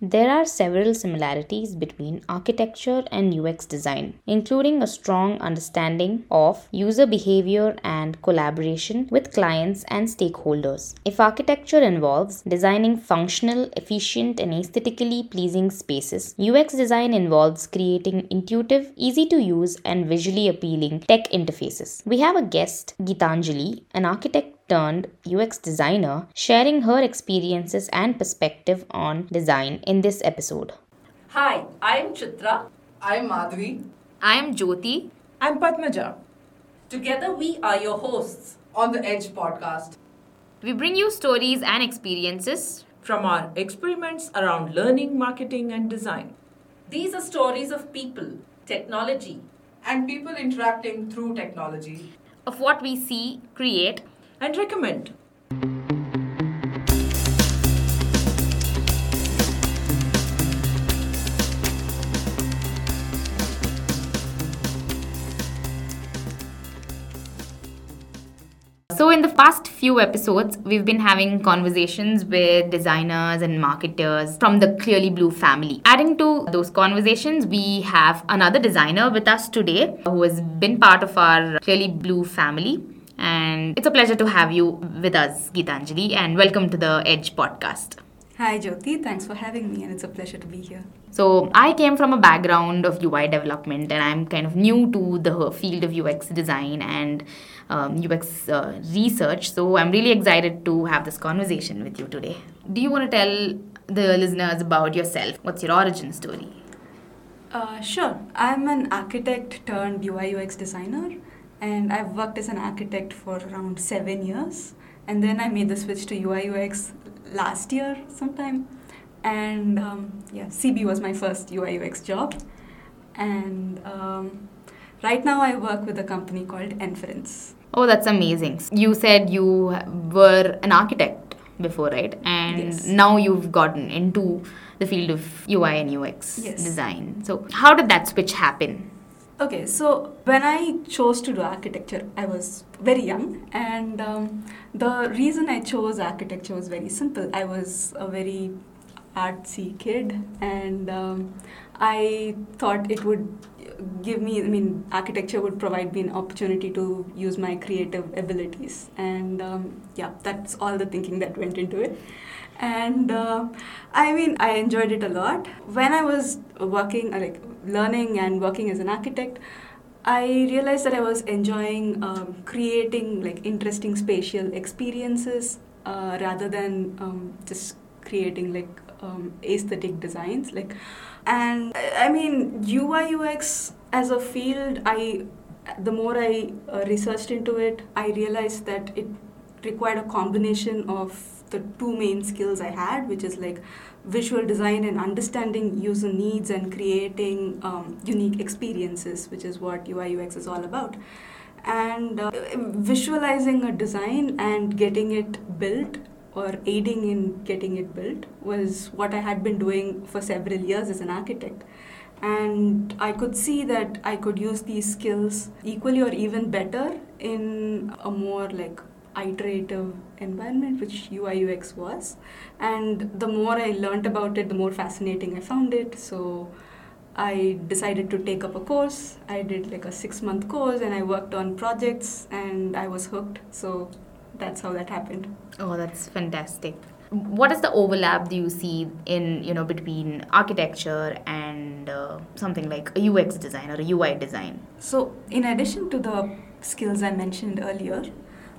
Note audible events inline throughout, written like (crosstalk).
There are several similarities between architecture and UX design, including a strong understanding of user behavior and collaboration with clients and stakeholders. If architecture involves designing functional, efficient, and aesthetically pleasing spaces, UX design involves creating intuitive, easy to use, and visually appealing tech interfaces. We have a guest, Geethanjali, an architect turned UX designer, sharing her experiences and perspective on design in this episode. Hi, I'm Chitra. I'm Madhvi. I'm Jyoti. I'm Padmaja. Together, we are your hosts on the Edge podcast. We bring you stories and experiences from our experiments around learning, marketing, and design. These are stories of people, technology, and people interacting through technology, of what we see, create, and recommend. So, in the past few episodes, we've been having conversations with designers and marketers from the Clearly Blue family. Adding to those conversations, we have another designer with us today who has been part of our Clearly Blue family. And it's a pleasure to have you with us, Geethanjali, and welcome to the Edge podcast. Hi, Jyoti. Thanks for having me, and it's a pleasure to be here. So, I came from a background of UI development, and I'm kind of new to the field of UX design and um, UX uh, research. So, I'm really excited to have this conversation with you today. Do you want to tell the listeners about yourself? What's your origin story? Uh, sure. I'm an architect turned UI UX designer and I've worked as an architect for around seven years. And then I made the switch to UI UX last year sometime. And um, yeah, CB was my first UI UX job. And um, right now I work with a company called Nference. Oh, that's amazing. You said you were an architect before, right? And yes. now you've gotten into the field of UI and UX yes. design. So, how did that switch happen? Okay, so when I chose to do architecture, I was very young, and um, the reason I chose architecture was very simple. I was a very artsy kid, and um, I thought it would give me, I mean, architecture would provide me an opportunity to use my creative abilities. And um, yeah, that's all the thinking that went into it and uh, i mean i enjoyed it a lot when i was working like learning and working as an architect i realized that i was enjoying um, creating like interesting spatial experiences uh, rather than um, just creating like um, aesthetic designs like and i mean ui ux as a field i the more i uh, researched into it i realized that it required a combination of the two main skills I had, which is like visual design and understanding user needs and creating um, unique experiences, which is what UI UX is all about. And uh, visualizing a design and getting it built or aiding in getting it built was what I had been doing for several years as an architect. And I could see that I could use these skills equally or even better in a more like iterative environment, which UI UX was. And the more I learned about it, the more fascinating I found it. So I decided to take up a course. I did like a six month course and I worked on projects and I was hooked. So that's how that happened. Oh, that's fantastic. What is the overlap do you see in you know between architecture and uh, something like a UX design or a UI design? So, in addition to the skills I mentioned earlier,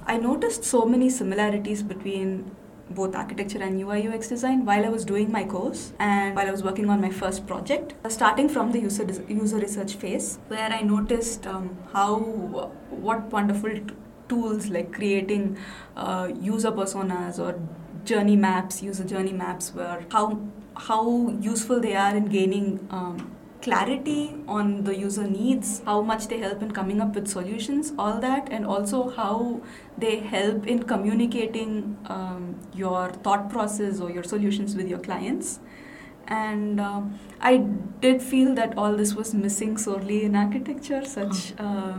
I noticed so many similarities between both architecture and UI UX design while I was doing my course and while I was working on my first project. Starting from the user user research phase, where I noticed um, how what wonderful t- tools like creating uh, user personas or journey maps, user journey maps, were how how useful they are in gaining um, clarity on the user needs, how much they help in coming up with solutions, all that, and also how they help in communicating um, your thought process or your solutions with your clients. And uh, I did feel that all this was missing sorely in architecture, such uh,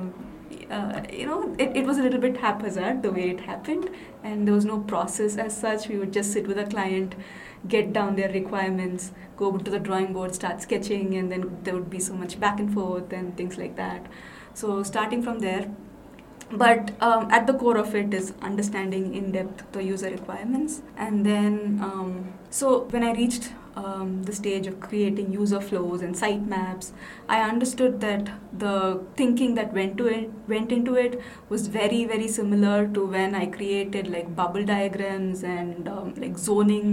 uh, you know, it, it was a little bit haphazard the way it happened, and there was no process as such. We would just sit with a client, get down their requirements, go to the drawing board, start sketching, and then there would be so much back and forth and things like that. So, starting from there, but um, at the core of it is understanding in depth the user requirements and then um, so when i reached um, the stage of creating user flows and site maps. I understood that the thinking that went to it went into it was very very similar to when i created like bubble diagrams and um, like zoning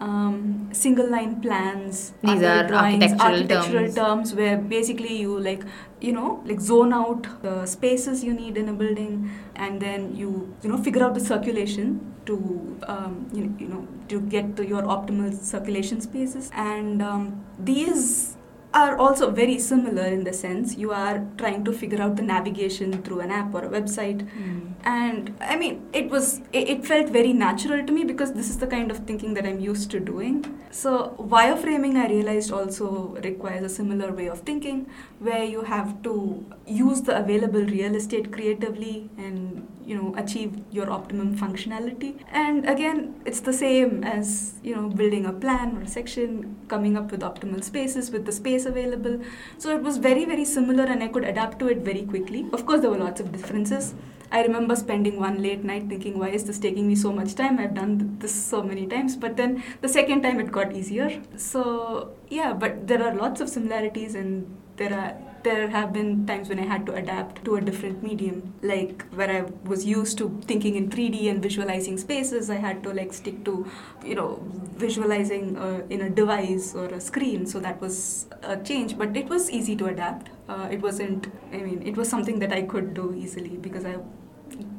um, single line plans These are drawings, architectural architectural terms. terms where basically you like you know like zone out the spaces you need in a building and then you you know figure out the circulation to um, you, you know to get to your optimal circulation spaces and um, these are also very similar in the sense you are trying to figure out the navigation through an app or a website. Hmm. And i mean it was it, it felt very natural to me because this is the kind of thinking that i'm used to doing. So wireframing i realized also requires a similar way of thinking where you have to use the available real estate creatively and you know achieve your optimum functionality and again it's the same as you know building a plan or a section coming up with optimal spaces with the space available so it was very very similar and i could adapt to it very quickly of course there were lots of differences I remember spending one late night thinking, why is this taking me so much time? I've done this so many times. But then the second time it got easier. So, yeah, but there are lots of similarities and there are there have been times when I had to adapt to a different medium, like where I was used to thinking in 3D and visualizing spaces. I had to like stick to, you know, visualizing uh, in a device or a screen. So that was a change, but it was easy to adapt. Uh, it wasn't. I mean, it was something that I could do easily because I.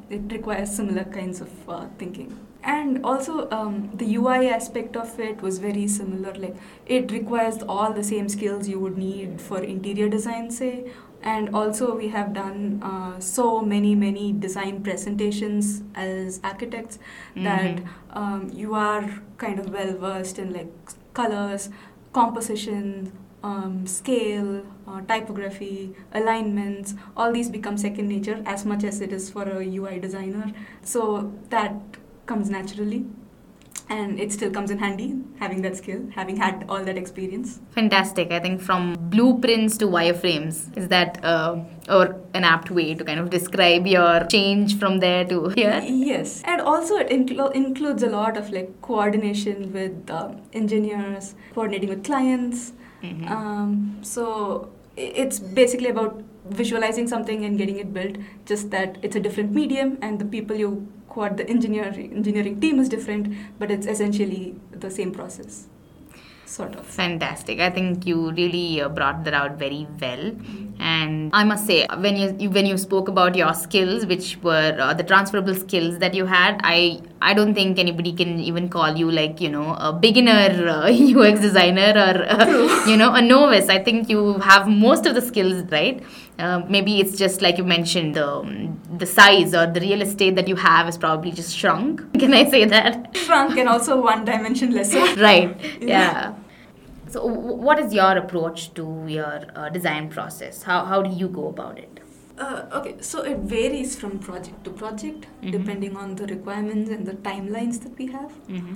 It requires similar kinds of uh, thinking and also um, the ui aspect of it was very similar like it requires all the same skills you would need for interior design say. And also we have done uh, so many many design presentations as architects that um, you are kind of well versed in like colors composition um, scale uh, typography alignments. All these become second nature as much as it is for a ui designer. So that comes naturally and it still comes in handy having that skill having had all that experience Fantastic. I think from blueprints to wireframes, is that uh, or an apt way to kind of describe your change from there to here? yes and also it inclu- includes a lot of like coordination with um, engineers coordinating with clients Mhm. um, so it's basically about visualizing something and getting it built just that it's a different medium and the people you quad the engineering engineering team is different but it's essentially the same process sort of Fantastic. I think you really uh, brought that out very well. And I must say, when you, you when you spoke about your skills, which were uh, the transferable skills that you had, I I don't think anybody can even call you like you know a beginner uh, (laughs) UX designer or uh, you know a novice. I think you have most of the skills, right? Uh, maybe it's just like you mentioned the um, the size or the real estate that you have is probably just shrunk. (laughs) Can I say that? shrunk and also one dimension lesser (laughs) right Yeah. yeah, so w- what is your approach to your uh, design process how, how do you go about it Uh, okay, so it varies from project to project Mhm. depending on the requirements and the timelines that we have. mm-hmm.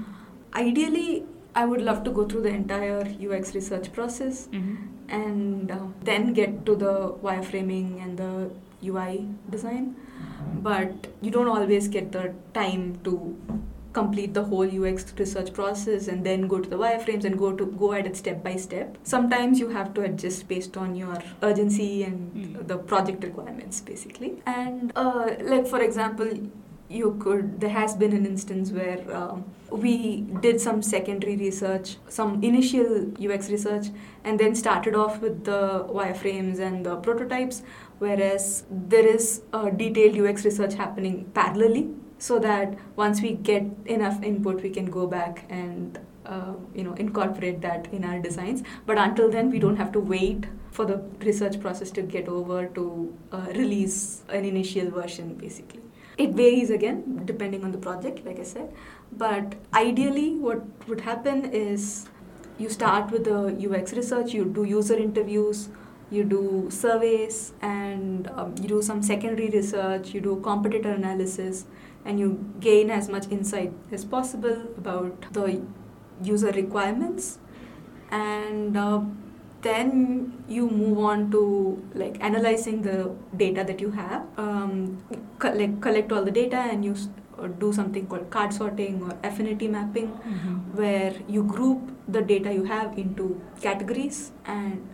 Ideally, I would love to go through the entire UX research process Mm-hmm. and uh, then get to the wireframing and the UI design. But you don't always get the time to complete the whole UX research process and then go to the wireframes and go to go at it step by step. Sometimes you have to adjust based on your urgency and Mm. the project requirements basically. And uh, like for example, you could there has been an instance where um, we did some secondary research some initial ux research and then started off with the wireframes and the prototypes whereas there is detailed ux research happening parallelly so that once we get enough input we can go back and uh, you know incorporate that in our designs. But until then we don't have to wait for the research process to get over to uh, release an initial version basically it varies again depending on the project like i said. But ideally what would happen is you start with the ux research you do user interviews you do surveys and um, you do some secondary research you do competitor analysis and you gain as much insight as possible about the user requirements. And uh, then you move on to like analyzing the data that you have. Um, co- like collect all the data and you s- or do something called card sorting or affinity mapping where you group the data you have into categories and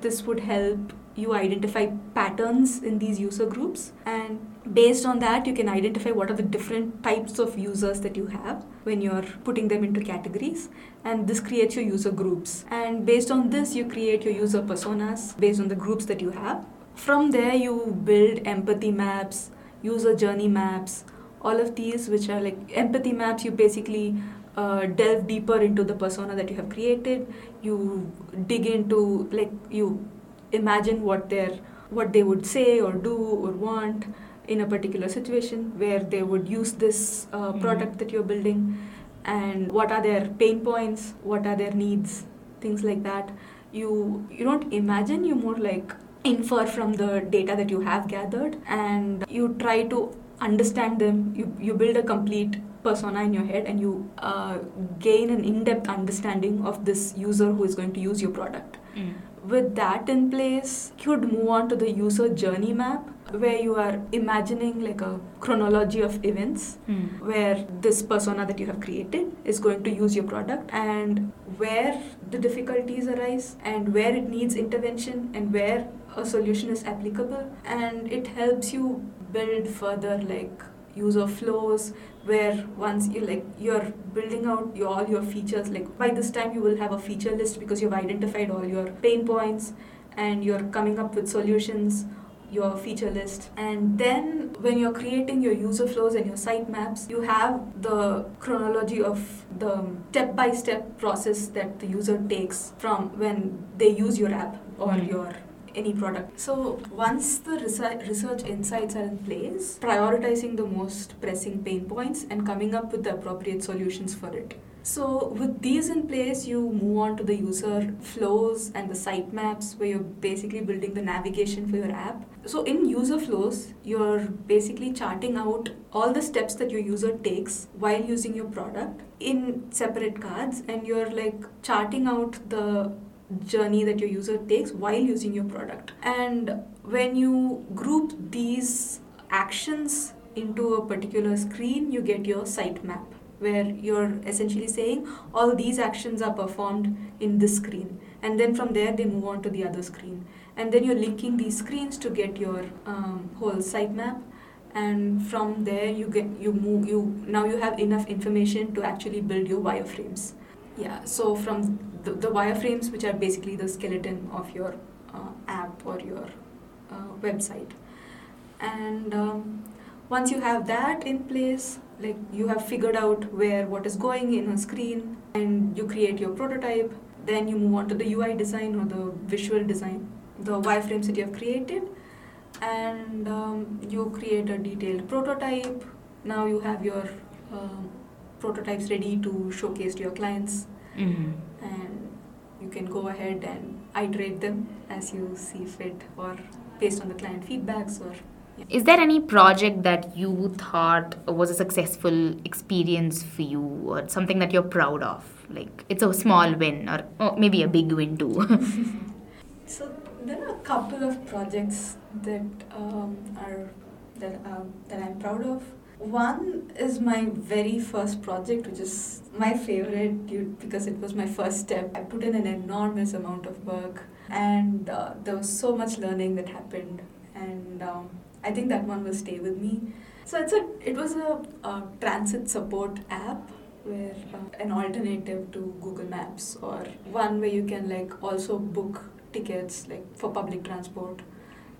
this would help you identify patterns in these user groups. And based on that you can identify what are the different types of users that you have when you're putting them into categories. And this creates your user groups. And based on this you create your user personas based on the groups that you have. From there you build empathy maps user journey maps all of these which are like empathy maps. You basically uh, delve deeper into the persona that you have created. You dig into like you imagine what their what they would say or do or want in a particular situation where they would use this uh, Mhm. product that you're building. And what are their pain points? What are their needs? Things like that. You you don't imagine you more like infer from the data that you have gathered and you try to understand them. You, you build a complete persona in your head and you uh, gain an in-depth understanding of this user who is going to use your product. Mm. With that in place you would move on to the user journey map where you are imagining like a chronology of events Mm. where this persona that you have created is going to use your product and where the difficulties arise and where it needs intervention and where a solution is applicable and it helps you build further like user flows where once you like you're building out your, all your features like by this time you will have a feature list because you've identified all your pain points and you're coming up with solutions your feature list and then when you're creating your user flows and your site maps you have the chronology of the step by step process that the user takes from when they use your app or Mm. your any product so once the research, insights are in place prioritizing the most pressing pain points and coming up with the appropriate solutions for it so with these in place, you move on to the user flows and the site maps where you're basically building the navigation for your app. So in user flows, you're basically charting out all the steps that your user takes while using your product in separate cards and you're like charting out the journey that your user takes while using your product. And when you group these actions into a particular screen, you get your site map where you're essentially saying all these actions are performed in this screen. And then from there they move on to the other screen. And then you're linking these screens to get your um, whole sitemap. And from there you get you move you now you have enough information to actually build your wireframes. Yeah so from the, wireframes which are basically the skeleton of your uh, app or your uh, website. And um, once you have that in place like you have figured out where what is going in a screen and you create your prototype then you move on to the ui design or the visual design the wireframes that you have created. And um, you create a detailed prototype. Now you have your um, prototypes ready to showcase to your clients Mm. and you can go ahead and iterate them as you see fit or based on the client feedbacks or Is there any project that you thought was a successful experience for you or something that you're proud of? Like it's a small win or oh, maybe a big win too. (laughs) So there are a couple of projects that um, are that um, that I'm proud of. One is my very first project, which is my favorite because it was my first step. I put in an enormous amount of work, and uh, there was so much learning that happened, and um, I think that one will stay with me. So it's a it was a, a transit support app where uh, an alternative to Google Maps or one where you can like also book tickets like for public transport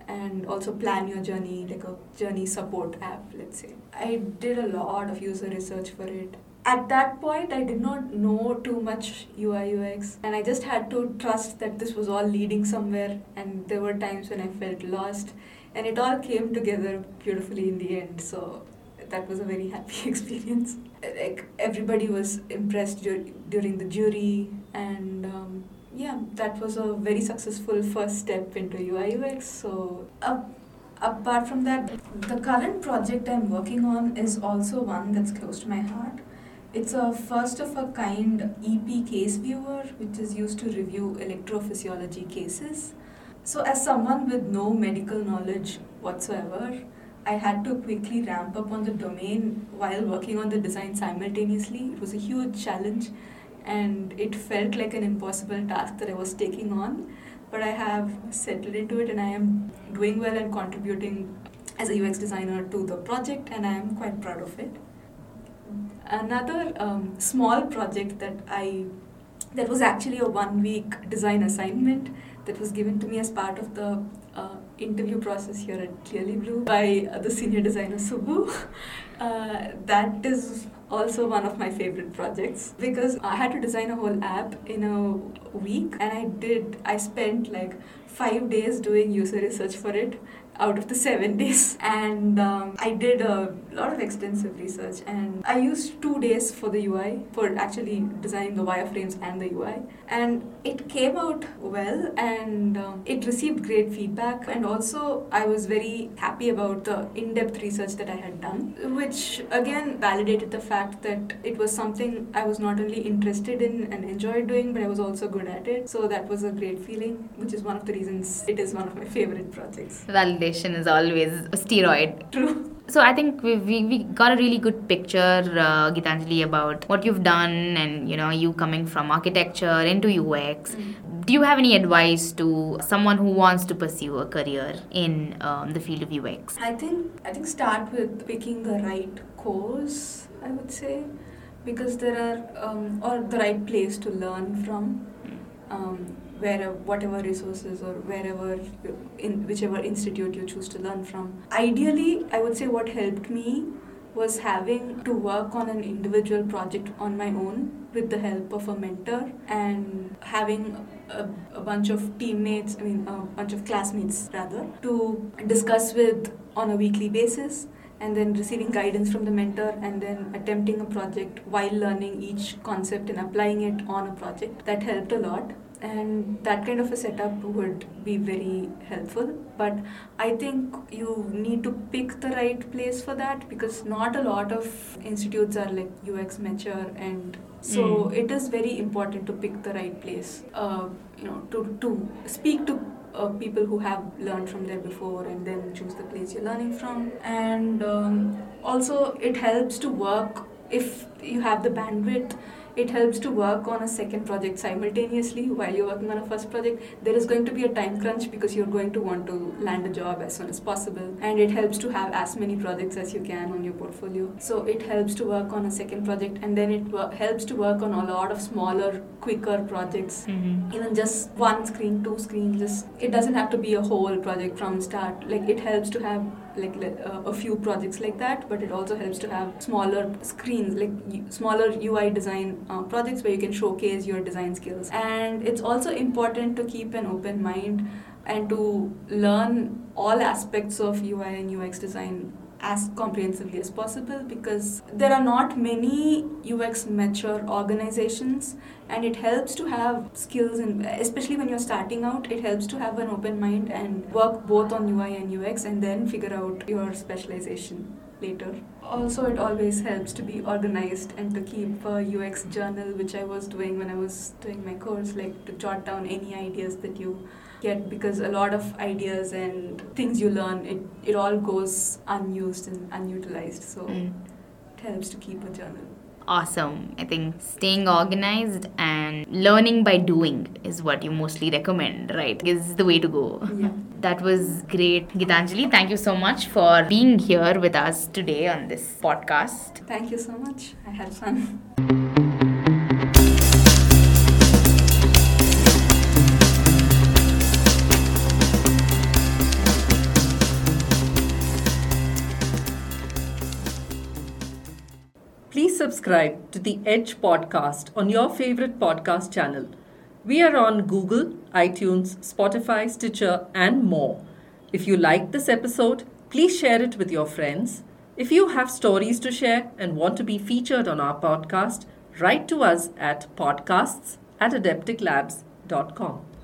and also plan your journey like a journey support app let's say. I did a lot of user research for it. At that point i did not know too much ui ux and i just had to trust that this was all leading somewhere and there were times when i felt lost and it all came together beautifully in the end so that was a very happy (laughs) experience. Like everybody was impressed dur- during the jury and um, yeah, that was a very successful first step into UI UX. So, uh, apart from that, the current project I'm working on is also one that's close to my heart. It's a first of a kind EP case viewer, which is used to review electrophysiology cases. So, as someone with no medical knowledge whatsoever, I had to quickly ramp up on the domain while working on the design simultaneously. It was a huge challenge and it felt like an impossible task that I was taking on. But I have settled into it and I am doing well and contributing as a UX designer to the project, and I am quite proud of it. Another um, small project that I that was actually a one week design assignment that was given to me as part of the uh, interview process here at Clearly Blue by uh, the senior designer Subbu. (laughs) Uh, that is also one of my favorite projects because I had to design a whole app in a week and I did, I spent like five days doing user research for it out of the seven days and um, i did a lot of extensive research and i used two days for the ui for actually designing the wireframes and the ui and it came out well and um, it received great feedback. And also i was very happy about the in-depth research that i had done which again validated the fact that it was something i was not only interested in and enjoyed doing but i was also good at it. So that was a great feeling which is one of the reasons it is one of my favorite projects Validation is always a steroid. true So I think we, we, we got a really good picture, uh, Geethanjali, about what you've done and you know you coming from architecture into UX. Do you have any advice to someone who wants to pursue a career in um, the field of UX? I think I think start with picking the right course. I would say because there are um, or the right place to learn from. Um, where whatever resources or wherever in whichever institute you choose to learn from. Ideally, I would say what helped me was having to work on an individual project on my own with the help of a mentor and having a, a bunch of teammates, I mean, a bunch of classmates rather, to discuss with on a weekly basis and then receiving guidance from the mentor and then attempting a project while learning each concept and applying it on a project. That helped a lot and that kind of a setup would be very helpful but i think you need to pick the right place for that because not a lot of institutes are like ux mature and so Mm. it is very important to pick the right place uh, you know to, to speak to uh, people who have learned from there before and then choose the place you're learning from and um, also it helps to work if you have the bandwidth it helps to work on a second project simultaneously while you're working on a first project. There is going to be a time crunch because you're going to want to land a job as soon as possible. And it helps to have as many projects as you can on your portfolio. So it helps to work on a second project and then it helps to work on a lot of smaller quicker projects. Mm-hmm. even just one screen two screens just it doesn't have to be a whole project from start. Like it helps to have like uh, a few projects like that but it also helps to have smaller screens like smaller ui design uh, projects where you can showcase your design skills. And it's also important to keep an open mind and to learn all aspects of ui and ux design as comprehensively as possible because there are not many UX mature organizations and it helps to have skills in especially when you're starting out it helps to have an open mind and work both on UI and UX and then figure out your specialization later also it always helps to be organized and to keep a UX journal which I was doing when I was doing my course like to jot down any ideas that you get because a lot of ideas and things you learn it, it all goes unused and unutilized so Mm. it helps to keep a journal Awesome. I think staying organized and learning by doing is what you mostly recommend, right? Is the way to go. Yeah. That was great. Geethanjali, thank you so much for being here with us today on this podcast. thank you so much i had fun Please subscribe to the Edge podcast on your favorite podcast channel. We are on Google, iTunes, Spotify, Stitcher, and more. If you liked this episode, please share it with your friends. If you have stories to share and want to be featured on our podcast, write to us at podcasts at adepticlabs.com.